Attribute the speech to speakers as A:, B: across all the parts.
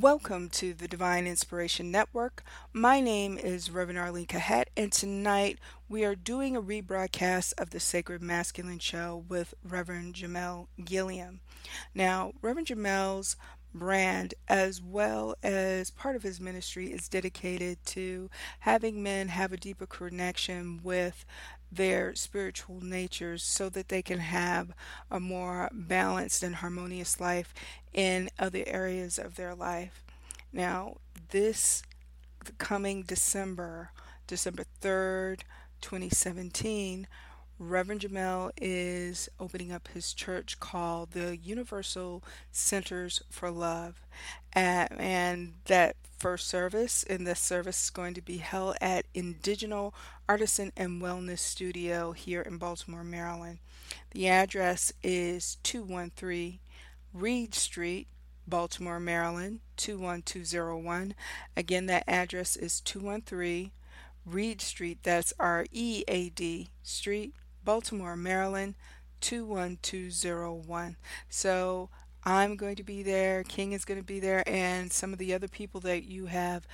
A: Welcome to the Divine Inspiration Network. My name is Reverend Arlene Cahet, and tonight we are doing a rebroadcast of the Sacred Masculine Show with Reverend Jermel Gilliam. Now, Reverend Jermel's brand, as well as part of his ministry, is dedicated to having men have a deeper connection with their spiritual natures so that they can have a more balanced and harmonious life in other areas of their life. Now, this coming December, December 3rd, 2017, Reverend Jermel is opening up his church called the Universal Centers for Love. and that first service in this service is going to be held at Indigenous Artisan and Wellness Studio here in Baltimore, Maryland. The address is 213 Read Street, Baltimore, Maryland 21201. Again, that address is 213 Read Street. That's R E A D Street, Baltimore, Maryland 21201. So I'm going to be there, King is going to be there, and some of the other people that you have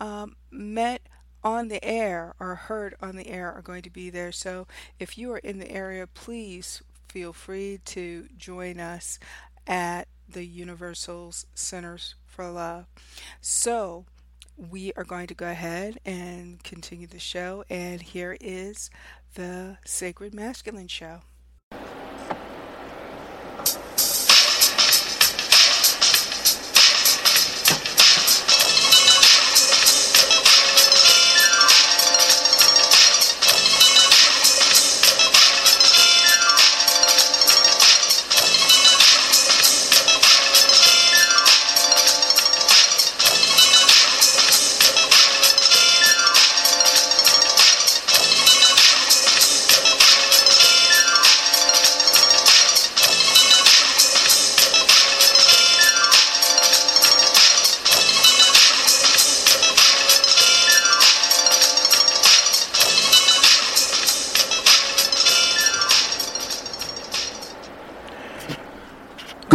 A: um, met on the air or heard on the air are going to be there. So if you are in the area, please feel free to join us at the Universal's Centers for Love. So we are going to go ahead and continue the show, and here is the Sacred Masculine Show.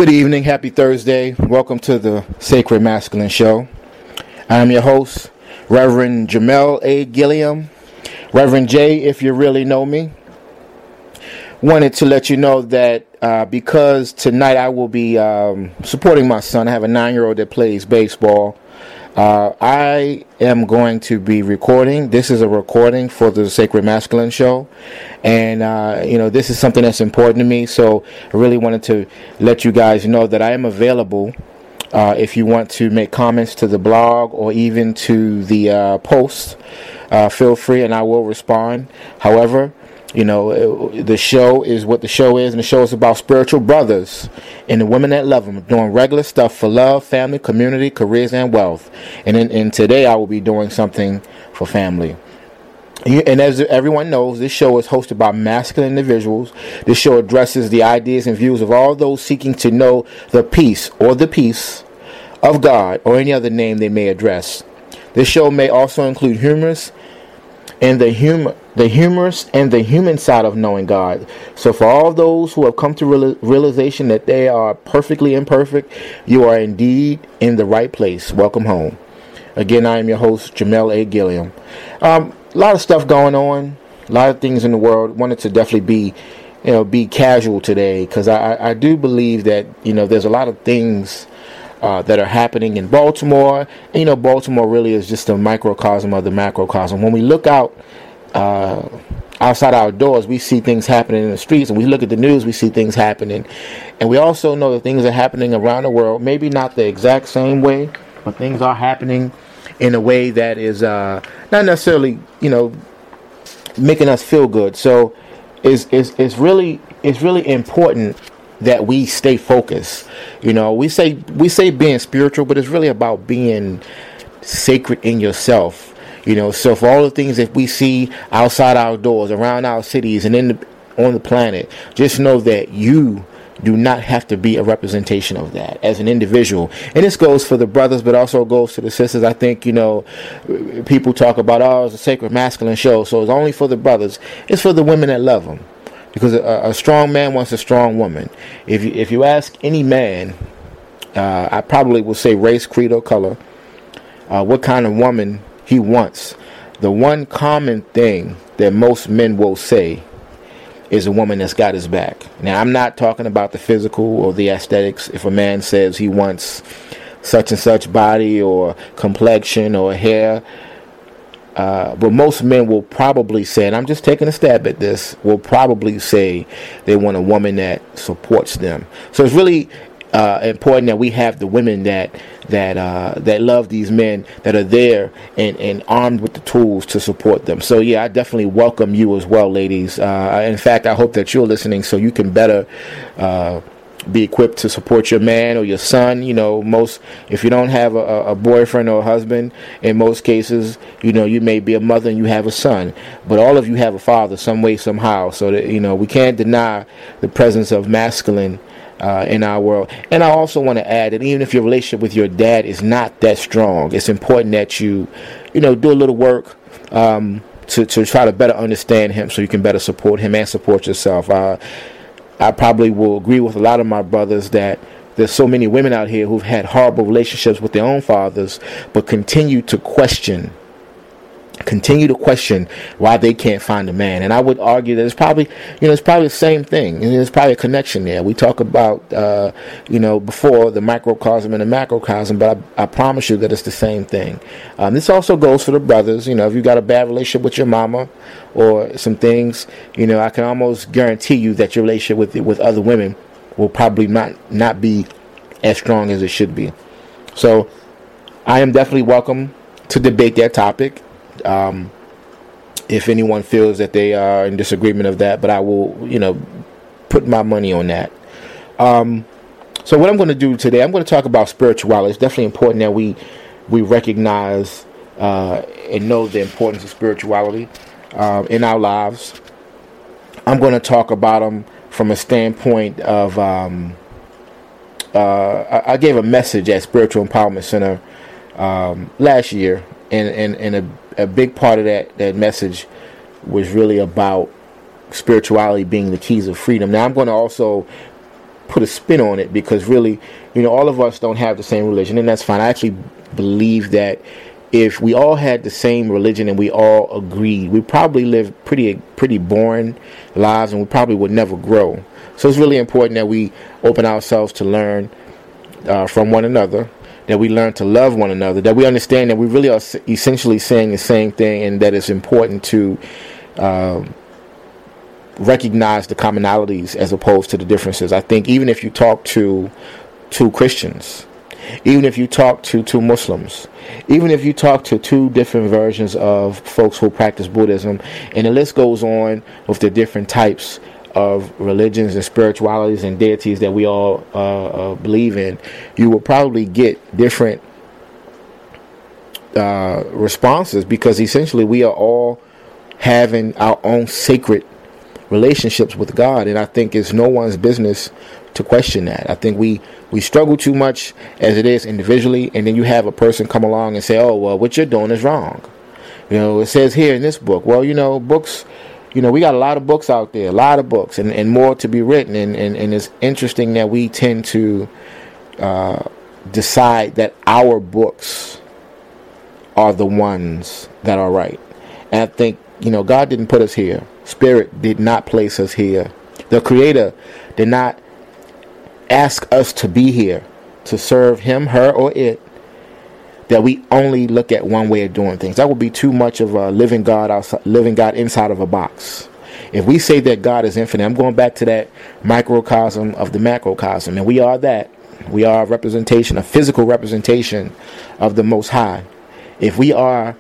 B: Good evening, happy Thursday. Welcome to the Sacred Masculine Show. I'm your host, Reverend Jermel A. Gilliam. Reverend J, if you really know me. Wanted to let you know that uh, because tonight I will be um, supporting my son. I have a nine year old that plays baseball. Uh, I am going to be recording. This is a recording for the Sacred Masculine Show. And, uh, you know, this is something that's important to me. So I really wanted to let you guys know that I am available. Uh, if you want to make comments to the blog or even to the uh, post, uh, feel free and I will respond. However, you know, the show is what the show is, and the show is about spiritual brothers and the women that love them, doing regular stuff for love, family, community, careers, and wealth. And, in, and today I will be doing something for family. And as everyone knows, this show is hosted by masculine individuals. This show addresses the ideas and views of all those seeking to know the peace or the peace of God or any other name they may address. This show may also include humorous and the humor the humorous and the human side of knowing God. So for all those who have come to real, realization that they are perfectly imperfect, you are indeed in the right place. Welcome home. Again, I am your host, Jermel A. Gilliam. Um, a lot of stuff going on, a lot of things in the world. Wanted to definitely be, you know, be casual today because I, I do believe that you know there's a lot of things uh, that are happening in Baltimore. And, you know, Baltimore really is just a microcosm of the macrocosm. When we look out uh, outside our doors, we see things happening in the streets, and we look at the news, we see things happening, and we also know that things are happening around the world. Maybe not the exact same way, but things are happening in a way that is uh, not necessarily, you know, making us feel good. So, it's, it's, it's really it's really important that we stay focused. You know, we say we say being spiritual, but it's really about being sacred in yourself. You know, so for all the things that we see outside our doors, around our cities, and in the, on the planet, just know that you do not have to be a representation of that as an individual. And this goes for the brothers, but also goes to the sisters. I think, you know, people talk about, oh, it's a sacred masculine show, so it's only for the brothers. It's for the women that love them because a, a, strong man wants a strong woman. If you, if you ask any man uh, I probably will say race, creed, or color, uh, what kind of woman he wants. The one common thing that most men will say is a woman that's got his back. Now, I'm not talking about the physical or the aesthetics. If a man says he wants such and such body or complexion or hair, uh, but most men will probably say, and I'm just taking a stab at this, will probably say they want a woman that supports them. So it's really uh, important that we have the women that that uh, that love these men that are there and, and armed with the tools to support them. So yeah, I definitely welcome you as well, ladies. Uh, in fact, I hope that you're listening so you can better uh, be equipped to support your man or your son. You know, most if you don't have a, a, boyfriend or a husband, in most cases, you know, you may be a mother and you have a son, but all of you have a father some way somehow. So that you know, we can't deny the presence of masculine. Uh, in our world, and I also want to add that even if your relationship with your dad is not that strong, it's important that you, you know, do a little work um, to to try to better understand him, so you can better support him and support yourself. Uh, I probably will agree with a lot of my brothers that there's so many women out here who've had horrible relationships with their own fathers, but continue to question, continue to question why they can't find a man. And I would argue that it's probably, you know, it's probably the same thing. And there's probably a connection there. We talk about, uh, you know, before the microcosm and the macrocosm, but I, I promise you that it's the same thing. Um, this also goes for the brothers. You know, if you got a bad relationship with your mama or some things, you know, I can almost guarantee you that your relationship with with other women will probably not not be as strong as it should be. So, I am definitely welcome to debate that topic. Um, if anyone feels that they are in disagreement of that, but I will, you know, put my money on that. Um, so what I'm going to do today, I'm going to talk about spirituality. It's definitely important that we we recognize uh, and know the importance of spirituality uh, in our lives. I'm going to talk about them from a standpoint of. Um, uh, I, I, gave a message at Spiritual Empowerment Center um, last year, and, and, and a, a big part of that, that message was really about spirituality being the keys of freedom. Now, I'm going to also put a spin on it because really, you know, all of us don't have the same religion, and that's fine. I actually believe that if we all had the same religion and we all agreed, we probably live pretty pretty boring lives and we probably would never grow. So it's really important that we open ourselves to learn uh, from one another, that we learn to love one another, that we understand that we really are essentially saying the same thing, and that it's important to uh, recognize the commonalities as opposed to the differences. I think even if you talk to two Christians even if you talk to two Muslims, even if you talk to two different versions of folks who practice Buddhism, and the list goes on with the different types of religions and spiritualities and deities that we all uh, uh, believe in, you will probably get different uh, responses because essentially we are all having our own sacred relationships with God, and I think it's no one's business to question that. I think we we struggle too much as it is individually, and then you have a person come along and say, "Oh, well, what you're doing is wrong." You know, it says here in this book. Well, you know, books. You know, we got a lot of books out there, a lot of books, and, and more to be written. And, and, and it's interesting that we tend to uh, decide that our books are the ones that are right. And I think, you know, God didn't put us here. Spirit did not place us here. The Creator did not ask us to be here to serve him, her, or it, that we only look at one way of doing things. That would be too much of a living God outside, living God inside of a box. If we say that God is infinite, I'm going back to that microcosm of the macrocosm, and we are that. We are a representation, a physical representation of the Most High. If we are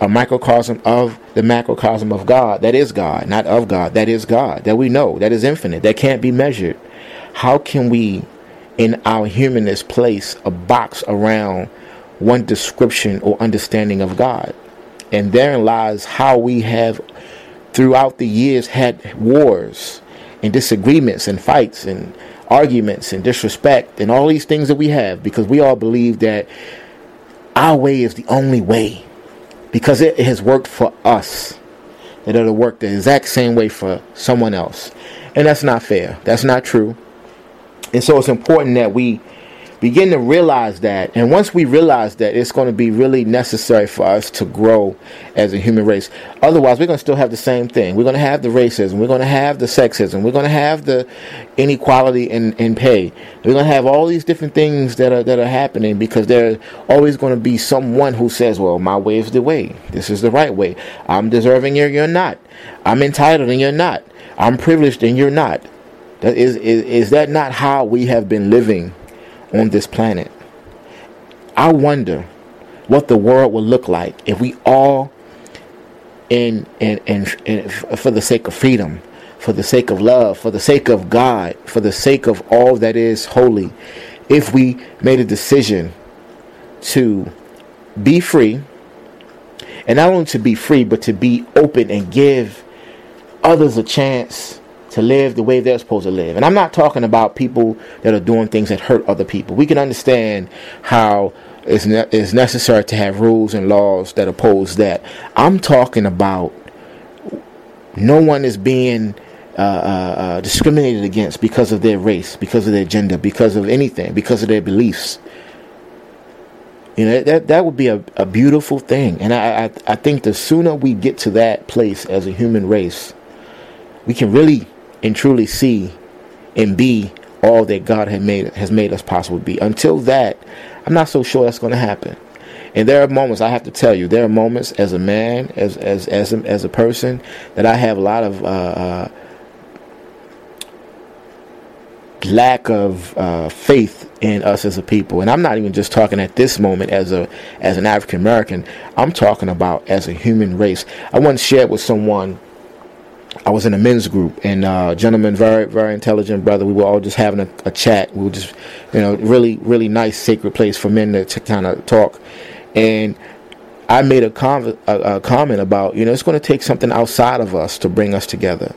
B: a microcosm of the macrocosm of God, that is God, not of God, that is God, that we know, that is infinite, that can't be measured how can we, in our humanness, place a box around one description or understanding of God? And therein lies how we have, throughout the years, had wars and disagreements and fights and arguments and disrespect and all these things that we have because we all believe that our way is the only way because it has worked for us. That it'll work the exact same way for someone else. And that's not fair. That's not true. And so it's important that we begin to realize that. And once we realize that, it's going to be really necessary for us to grow as a human race. Otherwise, we're going to still have the same thing. We're going to have the racism. We're going to have the sexism. We're going to have the inequality in, in pay. We're going to have all these different things that are that are happening because there's always going to be someone who says, "Well, my way is the way. This is the right way. I'm deserving, and you're not. I'm entitled, and you're not. I'm privileged, and you're not." That is, is, is that not how we have been living on this planet? I wonder what the world would look like if we all, in, in, in, in, for the sake of freedom, for the sake of love, for the sake of God, for the sake of all that is holy, if we made a decision to be free, and not only to be free, but to be open and give others a chance to live the way they're supposed to live. And I'm not talking about people that are doing things that hurt other people. We can understand how it's, ne- it's necessary to have rules and laws that oppose that. I'm talking about no one is being uh, uh, uh, discriminated against because of their race, because of their gender, because of anything, because of their beliefs. You know that that would be a, a beautiful thing, and I, I I think the sooner we get to that place as a human race, we can really and truly see and be all that God had made has made us possible to be. Until that, I'm not so sure that's going to happen. And there are moments I have to tell you, there are moments as a man, as as as a, as a person, that I have a lot of uh, uh, lack of uh, faith in us as a people. And I'm not even just talking at this moment as a as an African American. I'm talking about as a human race. I once shared with someone I was in a men's group, and uh, gentleman, very very intelligent brother. We were all just having a, a chat. We were just, you know, really really nice sacred place for men to, to kind of talk. And I made a, con- a, a comment about, you know, it's going to take something outside of us to bring us together.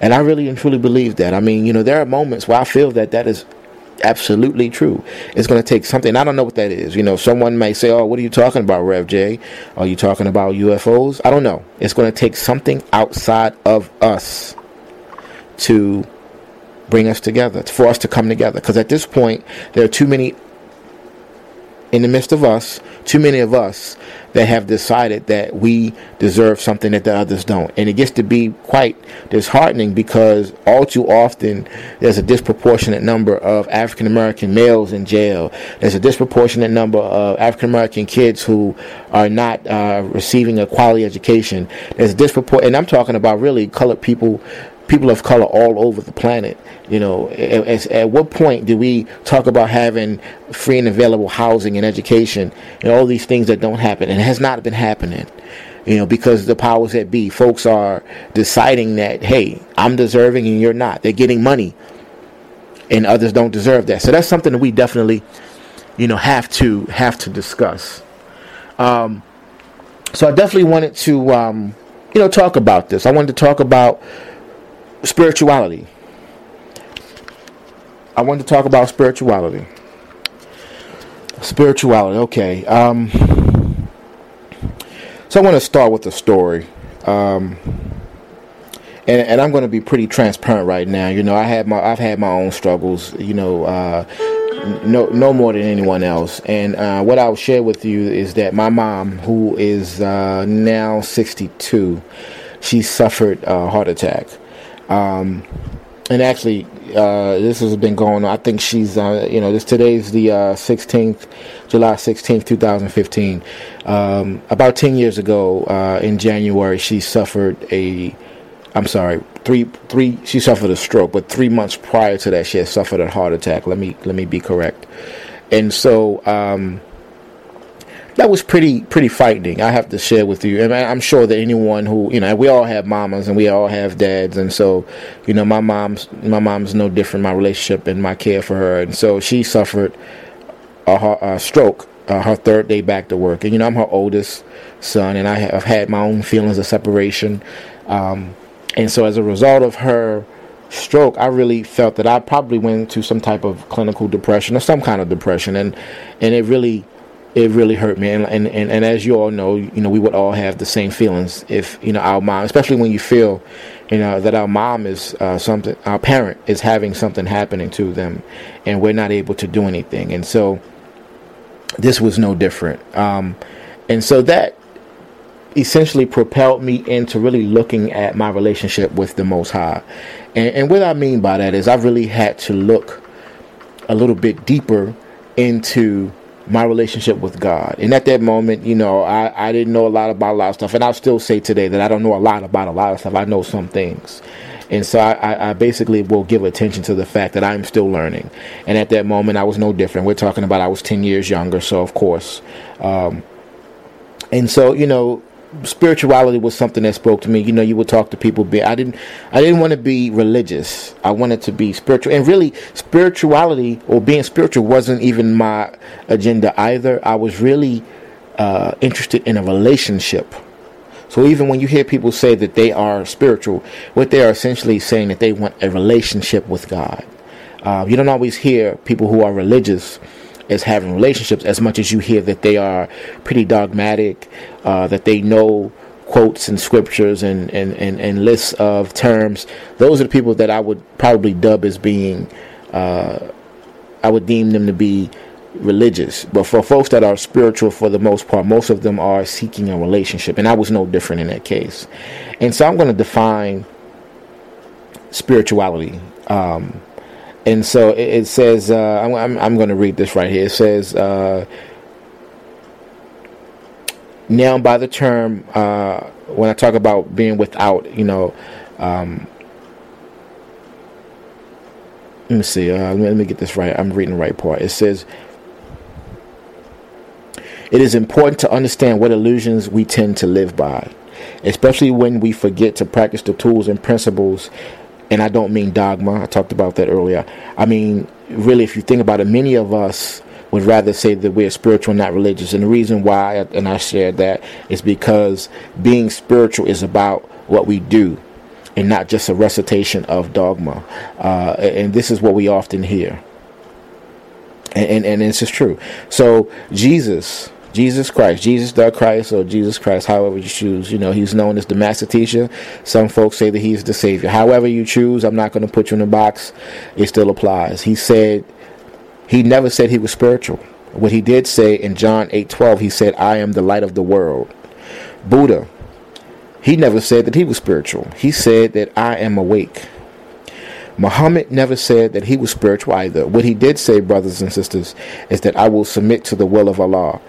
B: And I really and truly believe that. I mean, you know, there are moments where I feel that that is absolutely true. It's going to take something. I don't know what that is. You know, someone may say, "Oh, what are you talking about, Rev J? Are you talking about UFOs?" I don't know. It's going to take something outside of us to bring us together, for us to come together. Because at this point, there are too many in the midst of us, too many of us that have decided that we deserve something that the others don't. And it gets to be quite disheartening because all too often there's a disproportionate number of African American males in jail. There's a disproportionate number of African American kids who are not uh, receiving a quality education. There's a disproportionate, and I'm talking about really colored people people of color all over the planet. You know, at, at, what point do we talk about having free and available housing and education and all these things that don't happen? And has not been happening. You know, because the powers that be, folks are deciding that, hey, I'm deserving and you're not. They're getting money, and others don't deserve that. So that's something that we definitely, you know, have to have to discuss. Um, so I definitely wanted to, um, you know, talk about this. I wanted to talk about spirituality. I want to talk about spirituality. Spirituality, okay. Um, so I want to start with a story. Um, and, and I'm going to be pretty transparent right now. You know, I had my I've had my own struggles. You know, uh, no no more than anyone else. And uh, what I'll share with you is that my mom, who is uh, now 62, she suffered a heart attack. Um, and actually, uh, this has been going on. I think she's, uh, you know, this today's the uh, 16th, July 16th, 2015. Um, about 10 years ago, uh, in January, she suffered a, I'm sorry, three, three, she suffered a stroke, but three months prior to that, she had suffered a heart attack. Let me, let me be correct. And so, um, that was pretty pretty frightening. I have to share with you, and I'm sure that anyone who you know, we all have mamas and we all have dads, and so you know, my mom's my mom's no different. My relationship and my care for her, and so she suffered a, a stroke uh, her third day back to work, and you know, I'm her oldest son, and I have had my own feelings of separation, um, and so as a result of her stroke, I really felt that I probably went into some type of clinical depression or some kind of depression, and and it really it really hurt me. And, and, and, and, as you all know, you know, we would all have the same feelings if, you know, our mom, especially when you feel, you know, that our mom is uh, something, our parent is having something happening to them and we're not able to do anything. And so this was no different. Um, and so that essentially propelled me into really looking at my relationship with the Most High. And, and what I mean by that is I really had to look a little bit deeper into my relationship with God. And at that moment, you know, I, I didn't know a lot about a lot of stuff. And I'll still say today that I don't know a lot about a lot of stuff. I know some things. And so I, I basically will give attention to the fact that I'm still learning. And at that moment, I was no different. We're talking about I was 10 years younger. So, of course. Um, and so, you know, spirituality was something that spoke to me. You know, you would talk to people. I didn't, I didn't want to be religious. I wanted to be spiritual, and really, spirituality or being spiritual wasn't even my agenda either. I was really uh, interested in a relationship. So even when you hear people say that they are spiritual, what they are essentially saying that they want a relationship with God. Uh, you don't always hear people who are religious as having relationships as much as you hear that they are pretty dogmatic, uh, that they know quotes and scriptures and, and, and, and, lists of terms. Those are the people that I would probably dub as being, uh, I would deem them to be religious. But for folks that are spiritual for the most part, most of them are seeking a relationship. And I was no different in that case. And so I'm going to define spirituality. Um, and so it, says, uh, I'm, I'm, I'm going to read this right here. It says, uh, now by the term, uh, when I talk about being without, you know, um, let me see, uh, let me, let me get this right. I'm reading the right part. It says, it is important to understand what illusions we tend to live by, especially when we forget to practice the tools and principles and I don't mean dogma. I talked about that earlier. I mean, really, if you think about it, many of us would rather say that we're spiritual, not religious. And the reason why, and I shared that, is because being spiritual is about what we do and not just a recitation of dogma. Uh, and this is what we often hear. And, and, and this is true. So, Jesus Jesus Christ, Jesus the Christ, or Jesus Christ, however you choose. You know, he's known as the Master Teacher. Some folks say that he's the Savior. However you choose, I'm not going to put you in a box. It still applies. He said, he never said he was spiritual. What he did say in John 8:12, he said, "I am the light of the world." Buddha, he never said that he was spiritual. He said that I am awake. Muhammad never said that he was spiritual either. What he did say, brothers and sisters, is that I will submit to the will of Allah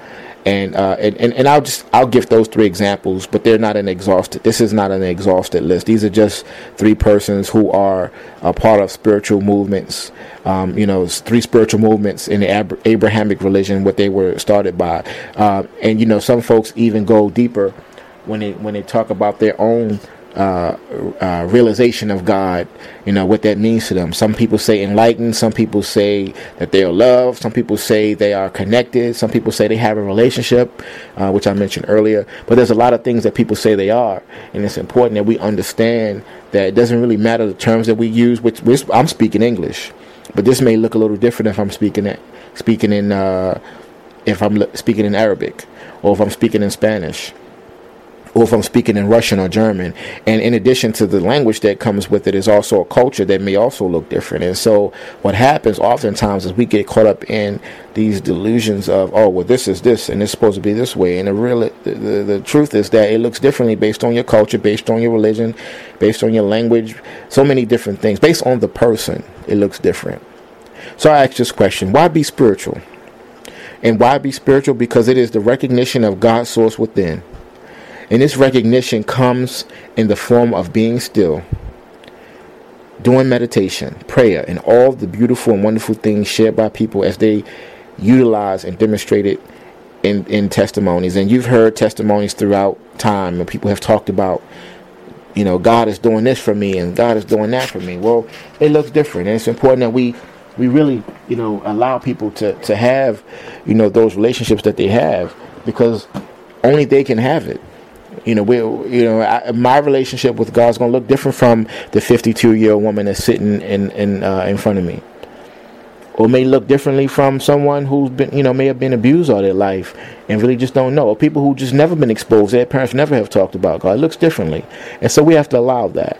B: and, uh, and, and and I'll just I'll give those three examples, but they're not an exhausted. This is not an exhausted list. These are just three persons who are a part of spiritual movements. Um, you know, three spiritual movements in the Ab- Abrahamic religion, what they were started by, uh, and you know, some folks even go deeper when they when they talk about their own uh, uh, realization of God, you know, what that means to them. Some people say enlightened, some people say that they are loved, some people say they are connected, some people say they have a relationship, uh, which I mentioned earlier. But there's a lot of things that people say they are, and it's important that we understand that it doesn't really matter the terms that we use, which, which I'm speaking English, but this may look a little different if I'm speaking it, speaking in, uh, if I'm speaking in Arabic, or if I'm speaking in Spanish or if I'm speaking in Russian or German. And in addition to the language that comes with it, is also a culture that may also look different. And so what happens oftentimes is we get caught up in these delusions of, oh, well, this is this and it's supposed to be this way. And the real, the, the, the truth is that it looks differently based on your culture, based on your religion, based on your language, so many different things. Based on the person, it looks different. So I ask this question why be spiritual? And why be spiritual? Because it is the recognition of God's source within and this recognition comes in the form of being still, doing meditation, prayer, and all the beautiful and wonderful things shared by people as they utilize and demonstrate it in, in testimonies. And you've heard testimonies throughout time, and people have talked about, you know, God is doing this for me and God is doing that for me. Well, it looks different, and it's important that we we really, you know, allow people to, to have, you know, those relationships that they have because only they can have it. You know, we, you know, I, my relationship with God is going to look different from the 52 year old woman that's sitting in in uh, in front of me. or may look differently from someone who's been, you know, may have been abused all their life and really just don't know. Or people who just never been exposed, their parents never have talked about God. It looks differently. And so we have to allow that.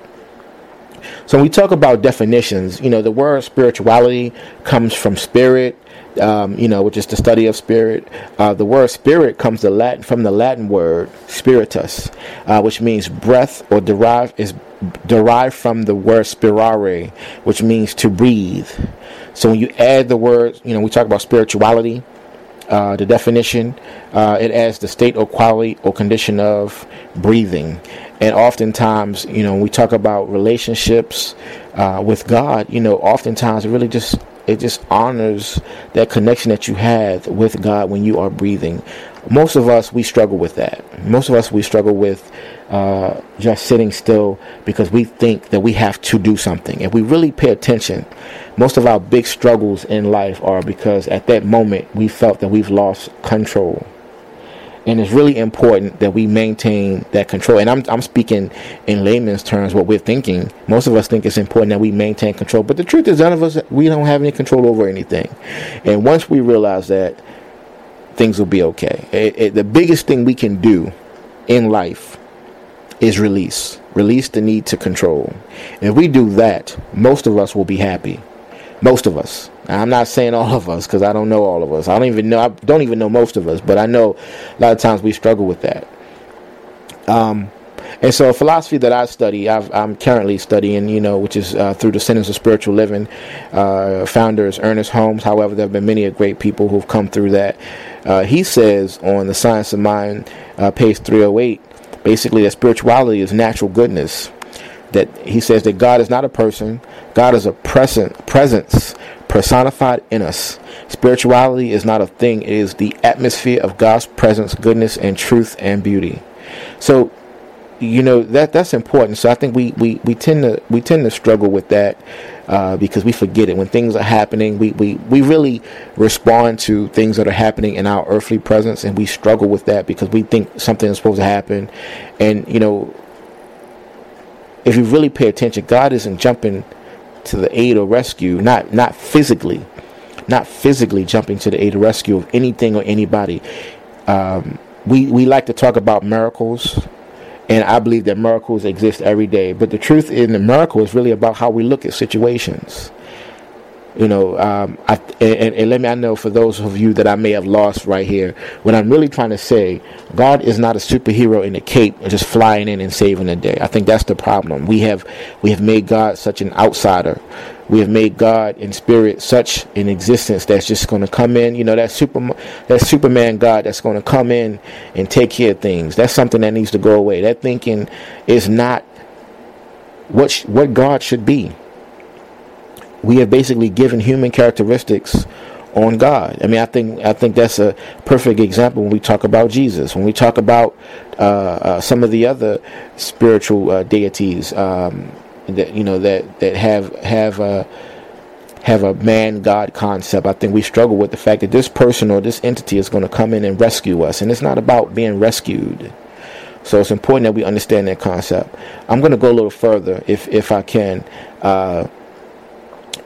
B: So when we talk about definitions, you know, the word spirituality comes from spirit, um, you know, which is the study of spirit. Uh, the word spirit comes the Latin from the Latin word spiritus, uh, which means breath, or derived is derived from the word spirare, which means to breathe. So when you add the word, you know, we talk about spirituality. Uh, the definition, uh, it adds the state or quality or condition of breathing. And oftentimes, you know, when we talk about relationships uh, with God, you know, oftentimes it really just it just honors that connection that you have with God when you are breathing. Most of us we struggle with that. Most of us we struggle with uh, just sitting still because we think that we have to do something. If we really pay attention, most of our big struggles in life are because at that moment we felt that we've lost control and it's really important that we maintain that control. And I'm I'm speaking in layman's terms what we're thinking. Most of us think it's important that we maintain control, but the truth is, none of us we don't have any control over anything. And once we realize that, things will be okay. It, it, the biggest thing we can do in life is release. Release the need to control. And if we do that, most of us will be happy. Most of us. I'm not saying all of us because I don't know all of us. I don't even know. I don't even know most of us, but I know a lot of times we struggle with that. Um, and so, philosophy that I study, i am currently studying, you know, which is uh, through the Centers of Spiritual Living. Uh, founder is Ernest Holmes. However, there have been many great people who've come through that. Uh, he says on the Science of Mind, uh, page 308, basically that spirituality is natural goodness. That he says that God is not a person, God is a present presence personified in us. Spirituality is not a thing, it is the atmosphere of God's presence, goodness, and truth and beauty. So, you know that that's important. So I think we, we, we tend to we tend to struggle with that uh, because we forget it when things are happening. We, we we really respond to things that are happening in our earthly presence, and we struggle with that because we think something is supposed to happen. And you know, if you really pay attention, God isn't jumping to the aid or rescue, not not physically, not physically jumping to the aid or rescue of anything or anybody. Um, we we like to talk about miracles, and I believe that miracles exist every day. But the truth in the miracle is really about how we look at situations. You know, um, I, and, and, let me I know for those of you that I may have lost right here, what I'm really trying to say, God is not a superhero in a cape and just flying in and saving the day. I think that's the problem. We have we have made God such an outsider. We have made God in spirit such an existence that's just going to come in. You know, that super that Superman God that's going to come in and take care of things. That's something that needs to go away. That thinking is not what sh- what God should be we have basically given human characteristics on God. I mean, I think I think that's a perfect example when we talk about Jesus. When we talk about uh, uh, some of the other spiritual uh, deities um, that you know that that have have a have a man God concept. I think we struggle with the fact that this person or this entity is going to come in and rescue us, and it's not about being rescued. So it's important that we understand that concept. I'm going to go a little further, if if I can.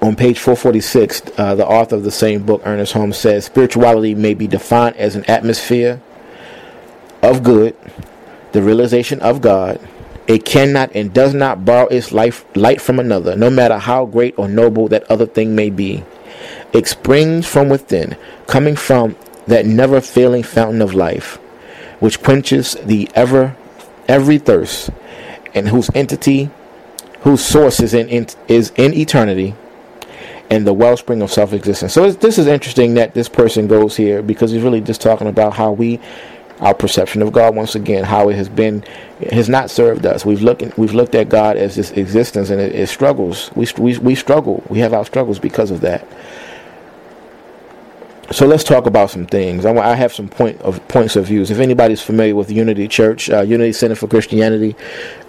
B: On page 446, uh, the author of the same book, Ernest Holmes, says spirituality may be defined as an atmosphere of good, the realization of God. It cannot and does not borrow its life, light from another, no matter how great or noble that other thing may be. It springs from within, coming from that never failing fountain of life, which quenches the ever every thirst, and whose entity, whose source is in, in is in eternity and the wellspring of self-existence. So this is interesting that this person goes here because he's really just talking about how we, our perception of God, once again, how it has been, has not served us. We've looked, we've looked at God as this existence, and it, it struggles. We, we we struggle. We have our struggles because of that. So let's talk about some things. I, I have some point of points of views. If anybody's familiar with Unity Church, uh, Unity Center for Christianity,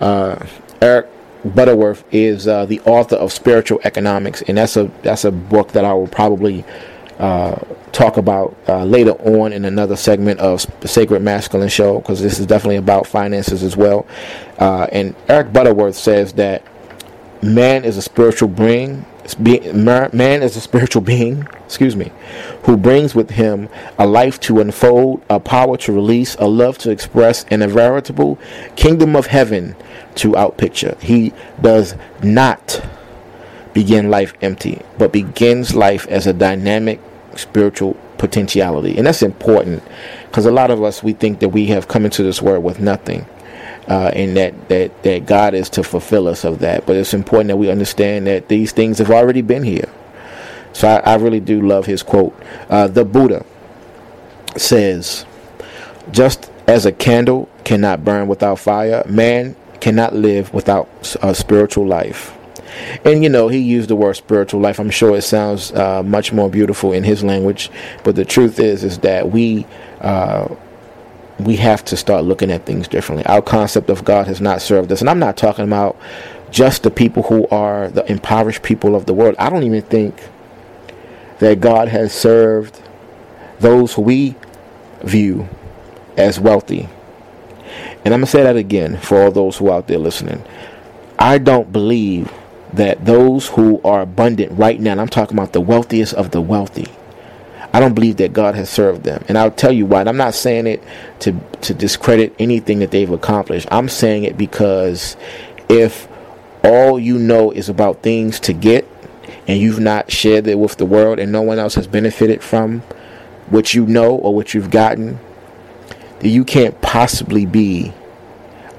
B: uh, Eric Butterworth is uh, the author of Spiritual Economics, and that's a that's a book that I will probably uh, talk about uh, later on in another segment of Sacred Masculine Show because this is definitely about finances as well. Uh, and Eric Butterworth says that man is a spiritual being, man is a spiritual being, excuse me, who brings with him a life to unfold, a power to release, a love to express, and a veritable kingdom of heaven to outpicture. He does not begin life empty, but begins life as a dynamic spiritual potentiality. And that's important because a lot of us, we think that we have come into this world with nothing. Uh, and that, that, that God is to fulfill us of that. But it's important that we understand that these things have already been here. So I, I really do love his quote. Uh, the Buddha says, Just as a candle cannot burn without fire, man cannot live without a spiritual life. And you know, he used the word spiritual life. I'm sure it sounds uh, much more beautiful in his language, but the truth is, is that we uh, we have to start looking at things differently. Our concept of God has not served us, and I'm not talking about just the people who are the impoverished people of the world. I don't even think that God has served those who we view as wealthy. And I'm going to say that again for all those who are out there listening. I don't believe that those who are abundant right now, and I'm talking about the wealthiest of the wealthy, I don't believe that God has served them. And I'll tell you why. And I'm not saying it to, to discredit anything that they've accomplished. I'm saying it because if all you know is about things to get and you've not shared it with the world and no one else has benefited from what you know or what you've gotten, then you can't possibly be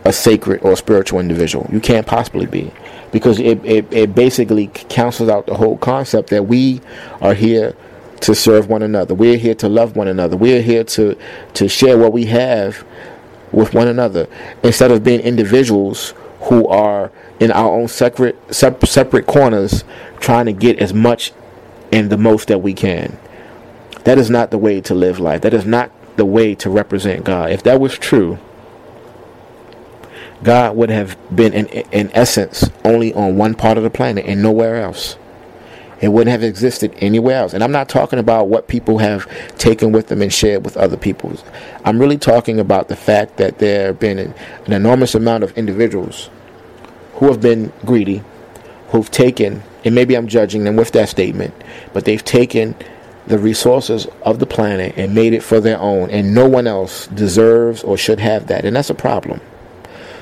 B: a sacred or spiritual individual. You can't possibly be. Because it, it, it basically cancels out the whole concept that we are here to serve one another. We're here to love one another. We're here to, to share what we have with one another instead of being individuals who are in our own separate separate corners trying to get as much and the most that we can. That is not the way to live life. That is not the way to represent God. If that was true, God would have been in, in essence only on one part of the planet and nowhere else. It wouldn't have existed anywhere else. And I'm not talking about what people have taken with them and shared with other people. I'm really talking about the fact that there have been an, an enormous amount of individuals who have been greedy, who've taken, and maybe I'm judging them with that statement, but they've taken the resources of the planet and made it for their own, and no one else deserves or should have that. And that's a problem.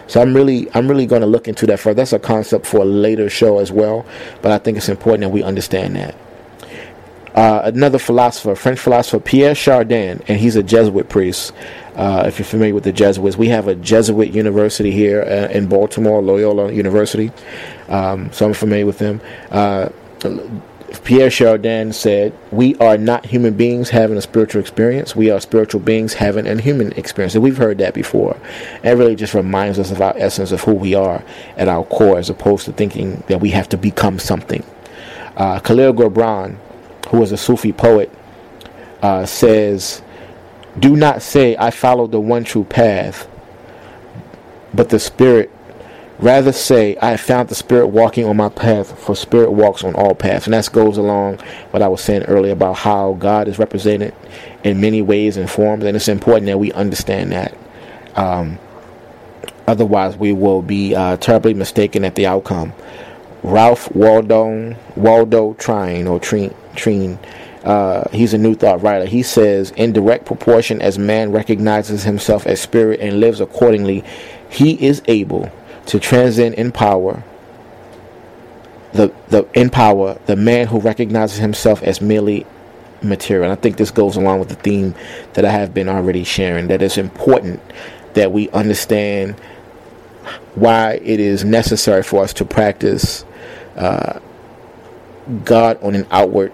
B: So I'm really I'm really going to look into that further. That's a concept for a later show as well, but I think it's important that we understand that. Uh, another philosopher, French philosopher Pierre Chardin, and he's a Jesuit priest. Uh, if you're familiar with the Jesuits, we have a Jesuit university here uh, in Baltimore, Loyola University. Um, so I'm familiar with them. Pierre Chardin said, We are not human beings having a spiritual experience. We are spiritual beings having a human experience. And we've heard that before. It really just reminds us of our essence of who we are at our core, as opposed to thinking that we have to become something. Uh, Khalil Gibran, who was a Sufi poet, uh, says, Do not say, I follow the one true path, but the Spirit Rather say, I have found the Spirit walking on my path, for Spirit walks on all paths. And that goes along what I was saying earlier about how God is represented in many ways and forms. And it's important that we understand that. Um, otherwise, we will be uh, terribly mistaken at the outcome. Ralph Waldo, Waldo Trine, or Trine, Trine uh, he's a New Thought writer. He says, in direct proportion as man recognizes himself as spirit and lives accordingly, he is able to transcend in power the the in power the man who recognizes himself as merely material. And I think this goes along with the theme that I have been already sharing. That it's important that we understand why it is necessary for us to practice uh, God on an outward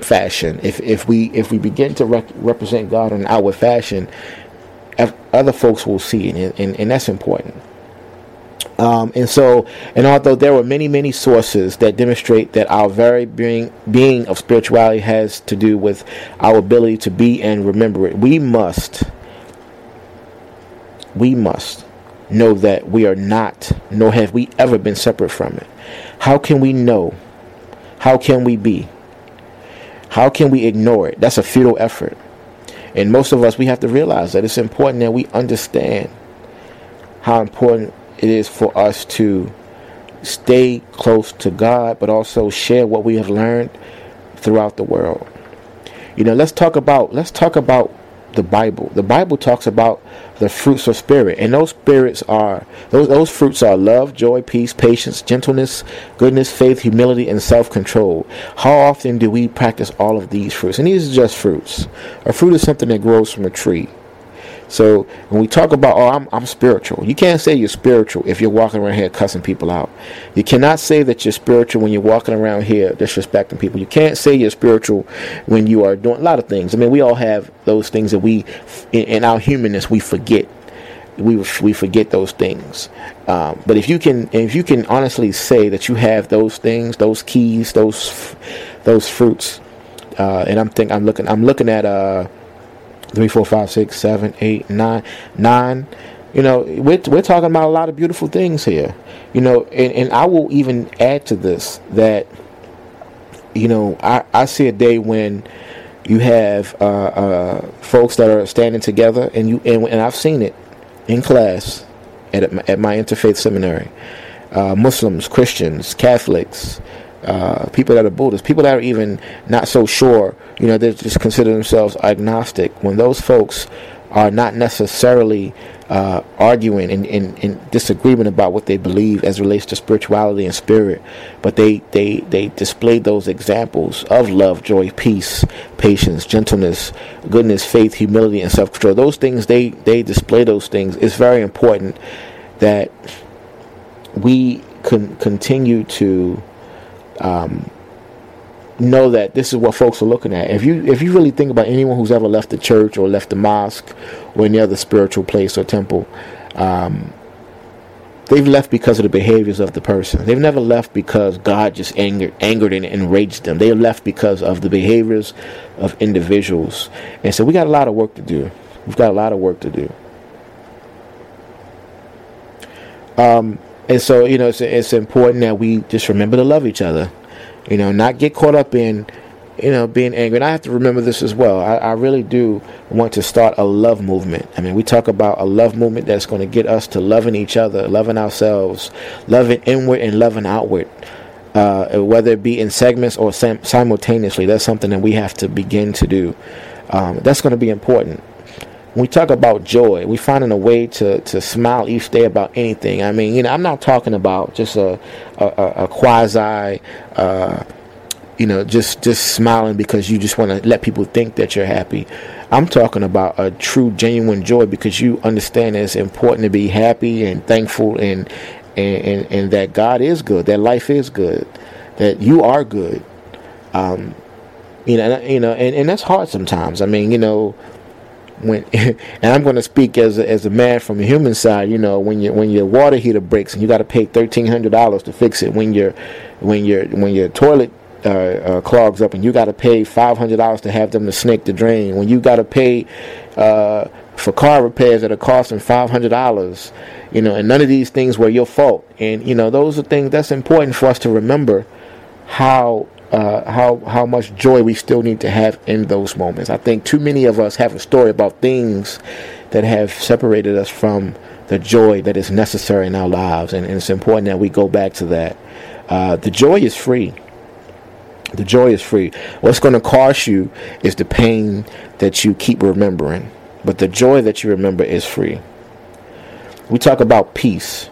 B: fashion. If if we if we begin to rec- represent God on an outward fashion, other folks will see it, and, and, and that's important. Um, and so, and although there were many, many sources that demonstrate that our very being, being of spirituality has to do with our ability to be and remember it, we must, we must know that we are not, nor have we ever been separate from it. How can we know? How can we be? How can we ignore it? That's a futile effort. And most of us, we have to realize that it's important that we understand how important it is for us to stay close to God, but also share what we have learned throughout the world. You know, let's talk about let's talk about the Bible. The Bible talks about the fruits of spirit, and those spirits are those those fruits are love, joy, peace, patience, gentleness, goodness, faith, humility, and self-control. How often do we practice all of these fruits? And these are just fruits. A fruit is something that grows from a tree. So when we talk about, oh, I'm, I'm spiritual, you can't say you're spiritual if you're walking around here cussing people out. You cannot say that you're spiritual when you're walking around here disrespecting people. You can't say you're spiritual when you are doing a lot of things. I mean, we all have those things that we, in, in our humanness, we forget. We we forget those things. Um, but if you can, if you can honestly say that you have those things, those keys, those those fruits, uh, and I'm think I'm looking I'm looking at uh three, four, five, six, seven, eight, nine, nine. You know, we're, we're talking about a lot of beautiful things here. You know, and, and I will even add to this that, you know, I, I see a day when you have uh, uh, folks that are standing together, and you and, and I've seen it in class at, at my interfaith seminary. Uh, Muslims, Christians, Catholics, uh, people that are Buddhists, people that are even not so sure, you know, they just consider themselves agnostic. When those folks are not necessarily uh, arguing in, in, in, disagreement about what they believe as relates to spirituality and spirit, but they, they, they display those examples of love, joy, peace, patience, gentleness, goodness, faith, humility, and self control. Those things, they, they display those things. It's very important that we can continue to um, know that this is what folks are looking at. If you if you really think about anyone who's ever left the church or left the mosque or any other spiritual place or temple, um, they've left because of the behaviors of the person. They've never left because God just angered angered and enraged them. They left because of the behaviors of individuals. And so we got a lot of work to do. We've got a lot of work to do. Um, and so, you know, it's, it's important that we just remember to love each other. You know, not get caught up in, you know, being angry. And I have to remember this as well. I, I really do want to start a love movement. I mean, we talk about a love movement that's going to get us to loving each other, loving ourselves, loving inward and loving outward. Uh, whether it be in segments or sim- simultaneously, that's something that we have to begin to do. Um, that's going to be important when we talk about joy, we finding a way to, to smile each day about anything. I mean, you know, I'm not talking about just a a, a quasi, uh, you know, just just smiling because you just want to let people think that you're happy. I'm talking about a true, genuine joy because you understand it's important to be happy and thankful and and, and, and that God is good, that life is good, that you are good. Um, you know, you know, and, and that's hard sometimes. I mean, you know, when and I'm going to speak as a, as a man from the human side. You know, when your when your water heater breaks and you got to pay thirteen hundred dollars to fix it. When your when your when your toilet uh, uh, clogs up and you got to pay five hundred dollars to have them to snake the drain. When you got to pay uh, for car repairs that are costing five hundred dollars. You know, and none of these things were your fault. And you know, those are things that's important for us to remember how uh, how how much joy we still need to have in those moments. I think too many of us have a story about things that have separated us from the joy that is necessary in our lives, and, and it's important that we go back to that. Uh, the joy is free. The joy is free. What's going to cost you is the pain that you keep remembering, but the joy that you remember is free. We talk about peace.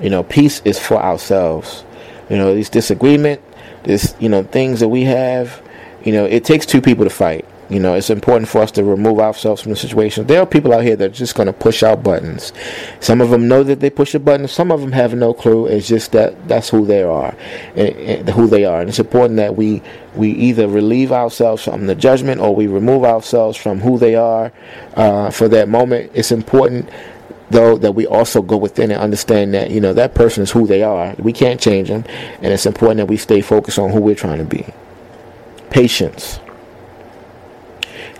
B: You know, peace is for ourselves. You know, these disagreement, this you know things that we have you know it takes two people to fight. You know it's important for us to remove ourselves from the situation. There are people out here that are just going to push out buttons. Some of them know that they push a button. Some of them have no clue. It's just that that's who they are and, and who they are. And it's important that we we either relieve ourselves from the judgment or we remove ourselves from who they are uh, for that moment. It's important though that we also go within and understand that you know that person is who they are. We can't change them and it's important that we stay focused on who we're trying to be. Patience.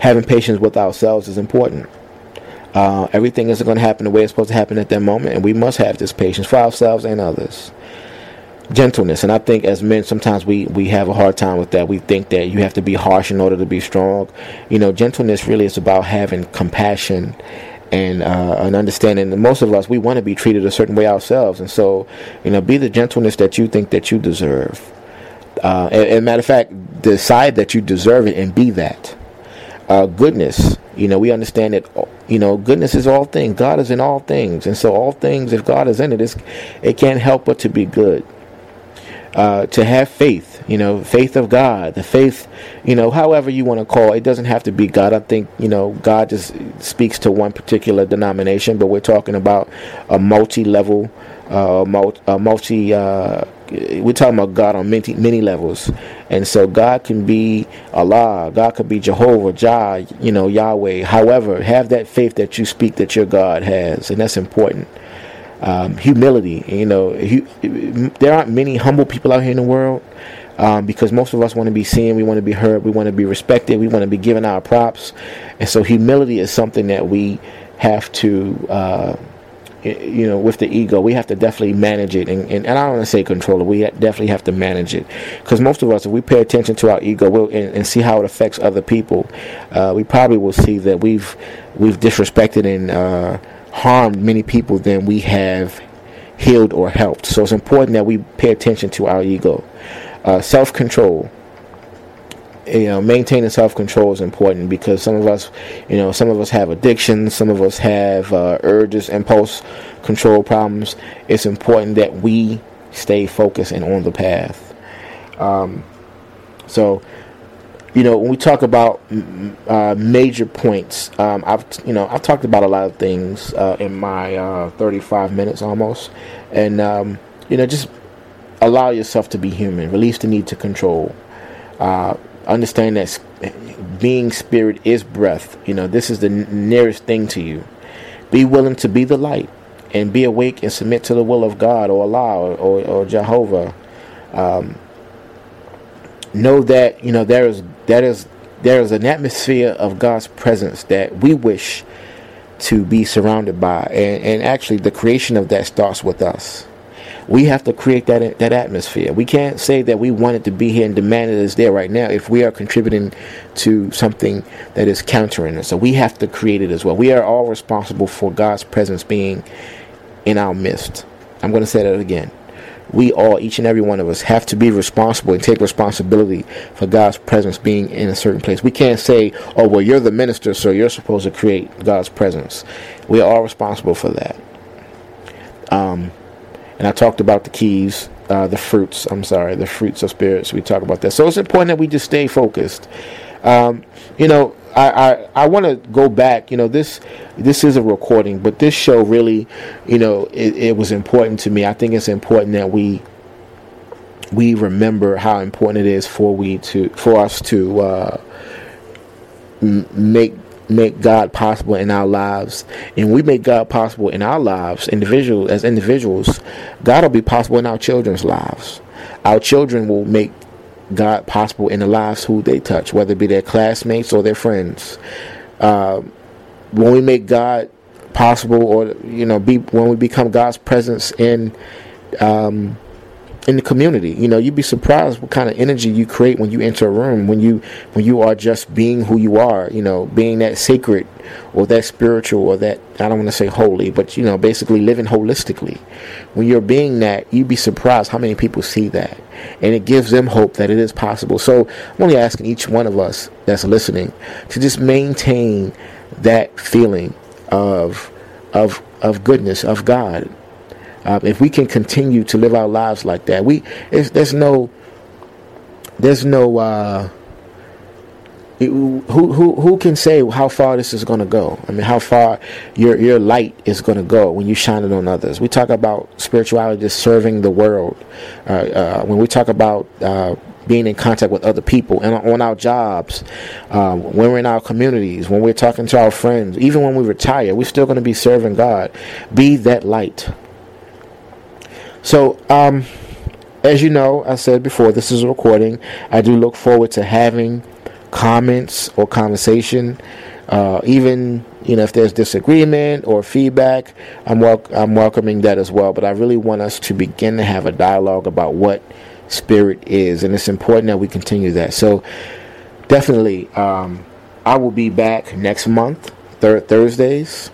B: Having patience with ourselves is important. Uh, everything isn't going to happen the way it's supposed to happen at that moment and we must have this patience for ourselves and others. Gentleness and i think as men sometimes we we have a hard time with that. We think that you have to be harsh in order to be strong. You know gentleness really is about having compassion and uh, an understanding that most of us we want to be treated a certain way ourselves, and so you know, be the gentleness that you think that you deserve. Uh, and, and matter of fact, decide that you deserve it and be that. Uh, goodness, you know, we understand that you know goodness is all things. God is in all things, and so all things, if God is in it, it can't help but to be good. Uh, to have faith, you know, faith of God, the faith, you know, however you want to call it, it doesn't have to be God. I think, you know, God just speaks to one particular denomination, but we're talking about a multi level, uh, multi, a multi uh, we're talking about God on many, many levels. And so God can be Allah, God could be Jehovah, Jah, you know, Yahweh. However, have that faith that you speak that your God has, and that's important um, humility. You know, there aren't many humble people out here in the world um, because most of us want to be seen, we want to be heard, we want to be respected, we want to be given our props, and so humility is something that we have to. Uh, you know, with the ego, we have to definitely manage it, and, and, and I don't want to say control it. We definitely have to manage it, because most of us, if we pay attention to our ego we'll, and, and see how it affects other people, uh, we probably will see that we've we've disrespected and uh, harmed many people than we have healed or helped. So it's important that we pay attention to our ego. Uh, self control. You know, maintaining self control is important because some of us, you know, some of us have addictions, some of us have uh, urges, impulse control problems. It's important that we stay focused and on the path. Um, so, you know, when we talk about uh, major points, um, I've you know I've talked about a lot of things uh, in my uh, 35 minutes almost, and um, you know just allow yourself to be human, release the need to control, uh, understand that being spirit is breath. You know this is the nearest thing to you. Be willing to be the light, and be awake and submit to the will of God or Allah or, or, Jehovah. Um, know that you know there is that is there is an atmosphere of God's presence that we wish to be surrounded by, and, and actually the creation of that starts with us. We have to create that that atmosphere. We can't say that we want it to be here and demand it is there right now if we are contributing to something that is countering it. So we have to create it as well. We are all responsible for God's presence being in our midst. I'm going to say that again we all, each and every one of us, have to be responsible and take responsibility for God's presence being in a certain place. We can't say, oh, well, you're the minister, so you're supposed to create God's presence. We are all responsible for that. Um, and I talked about the keys, uh, the fruits, I'm sorry, the fruits of spirits. We talk about that. So it's important that we just stay focused. Um, you know, I, I, I want to go back. You know, this this is a recording, but this show really, you know, it, it was important to me. I think it's important that we we remember how important it is for we to for us to uh, make make God possible in our lives, and we make God possible in our lives, individual as individuals. God will be possible in our children's lives. Our children will make God possible in the lives who they touch, whether it be their classmates or their friends. Uh, when we make God possible, or you know, be when we become God's presence in um, in the community. You know, you'd be surprised what kind of energy you create when you enter a room, when you when you are just being who you are, you know, being that sacred or that spiritual or that I don't want to say holy, but you know, basically living holistically. When you're being that, you'd be surprised how many people see that. And it gives them hope that it is possible. So I'm only asking each one of us that's listening to just maintain that feeling of of of goodness of God uh, if we can continue to live our lives like that, we there's no there's no uh, who who who can say how far this is going to go? I mean, how far your your light is going to go when you shine it on others? We talk about spirituality just serving the world. Uh, uh, when we talk about uh, being in contact with other people and on our jobs, uh, when we're in our communities, when we're talking to our friends, even when we retire, we're still going to be serving God. Be that light. So, um, as you know, I said before, this is a recording. I do look forward to having comments or conversation. Uh, even you know if there's disagreement or feedback, I'm wel- I'm welcoming that as well. But I really want us to begin to have a dialogue about what spirit is, and it's important that we continue that. So definitely, um, I will be back next month, third Thursdays.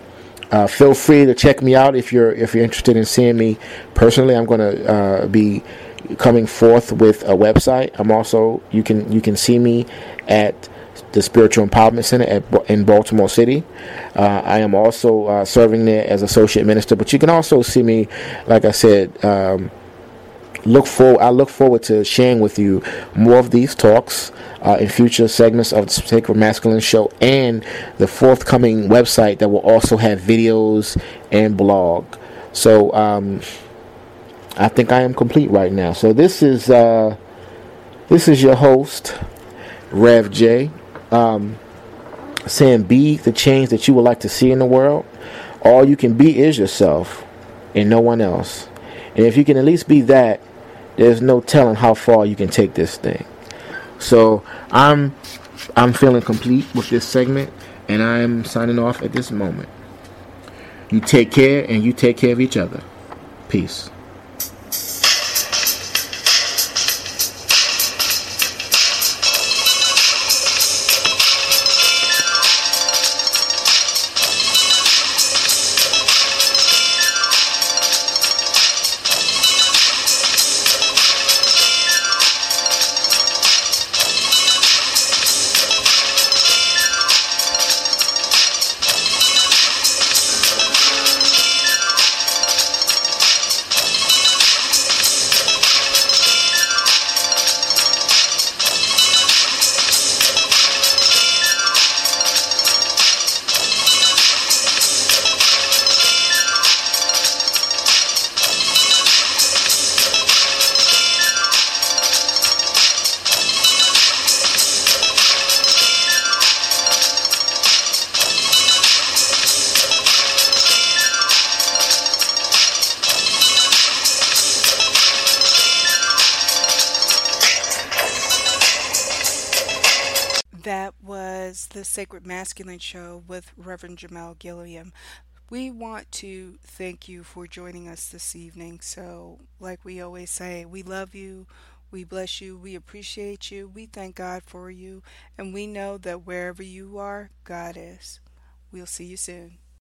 B: Uh, feel free to check me out if you're if you're interested in seeing me personally. I'm going to uh, be coming forth with a website. I'm also you can you can see me at the Spiritual Empowerment Center at, in Baltimore City. Uh, I am also uh, serving there as associate minister, but you can also see me, like I said. Um, look for I look forward to sharing with you more of these talks uh, in future segments of the Sacred Masculine Show and the forthcoming website that will also have videos and blog. So um, I think I am complete right now. So this is uh, this is your host Rev J. Um, saying be the change that you would like to see in the world. All you can be is yourself and no one else. And if you can at least be that, there's no telling how far you can take this thing. So I'm I'm feeling complete with this segment and I'm signing off at this moment. You take care and you take care of each other. Peace.
A: Sacred Masculine Show with Reverend Jermel Gilliam. We want to thank you for joining us this evening. So, like we always say, we love you, we bless you, we appreciate you, we thank God for you, and we know that wherever you are, God is. We'll see you soon.